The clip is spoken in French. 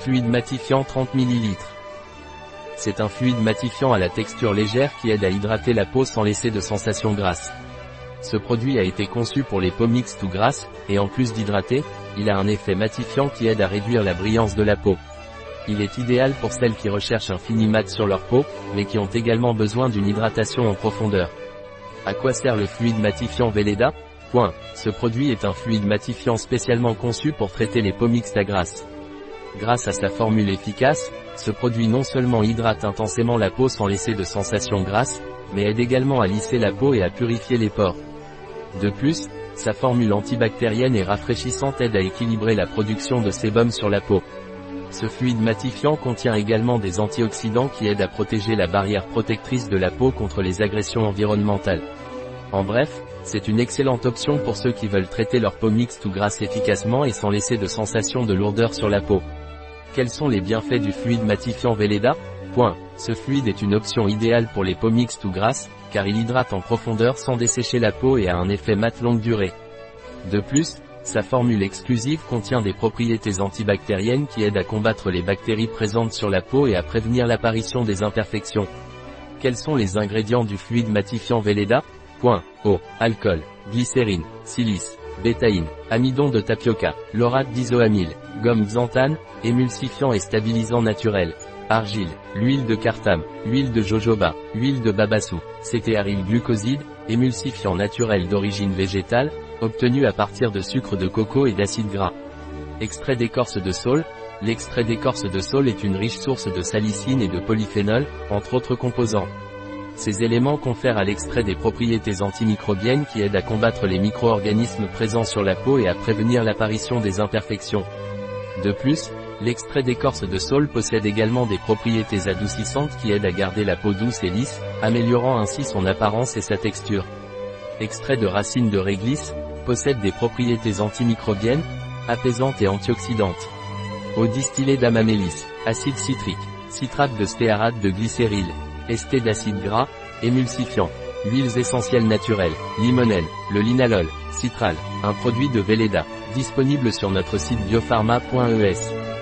Fluide matifiant 30 ml. C'est un fluide matifiant à la texture légère qui aide à hydrater la peau sans laisser de sensation grasse. Ce produit a été conçu pour les peaux mixtes ou grasses, et en plus d'hydrater, il a un effet matifiant qui aide à réduire la brillance de la peau. Il est idéal pour celles qui recherchent un fini mat sur leur peau, mais qui ont également besoin d'une hydratation en profondeur. À quoi sert le fluide matifiant Velleda? Point. Ce produit est un fluide matifiant spécialement conçu pour traiter les peaux mixtes à grasse. Grâce à sa formule efficace, ce produit non seulement hydrate intensément la peau sans laisser de sensation grasse, mais aide également à lisser la peau et à purifier les pores. De plus, sa formule antibactérienne et rafraîchissante aide à équilibrer la production de sébum sur la peau. Ce fluide matifiant contient également des antioxydants qui aident à protéger la barrière protectrice de la peau contre les agressions environnementales. En bref, c'est une excellente option pour ceux qui veulent traiter leur peau mixte ou grasse efficacement et sans laisser de sensation de lourdeur sur la peau. Quels sont les bienfaits du fluide matifiant Velleda? Point. Ce fluide est une option idéale pour les peaux mixtes ou grasses, car il hydrate en profondeur sans dessécher la peau et a un effet mat longue durée. De plus, sa formule exclusive contient des propriétés antibactériennes qui aident à combattre les bactéries présentes sur la peau et à prévenir l'apparition des imperfections. Quels sont les ingrédients du fluide matifiant Velleda? Point. Eau, alcool, glycérine, silice, bétaïne, amidon de tapioca, laurate d'isoamyle, gomme xanthane, émulsifiant et stabilisant naturel, argile, l'huile de cartame, huile de jojoba, huile de babassou, cétéaryl glucoside, émulsifiant naturel d'origine végétale, obtenu à partir de sucre de coco et d'acide gras. Extrait d'écorce de saule, l'extrait d'écorce de saule est une riche source de salicine et de polyphénol, entre autres composants. Ces éléments confèrent à l'extrait des propriétés antimicrobiennes qui aident à combattre les micro-organismes présents sur la peau et à prévenir l'apparition des imperfections. De plus, l'extrait d'écorce de saule possède également des propriétés adoucissantes qui aident à garder la peau douce et lisse, améliorant ainsi son apparence et sa texture. Extrait de racine de réglisse, possède des propriétés antimicrobiennes, apaisantes et antioxydantes. Eau distillée d'amamélis, acide citrique, citrate de stéarate de glycéryl, esté d'acide gras, émulsifiant, huiles essentielles naturelles, limonène, le linalol, citral, un produit de Velleda, disponible sur notre site biopharma.es.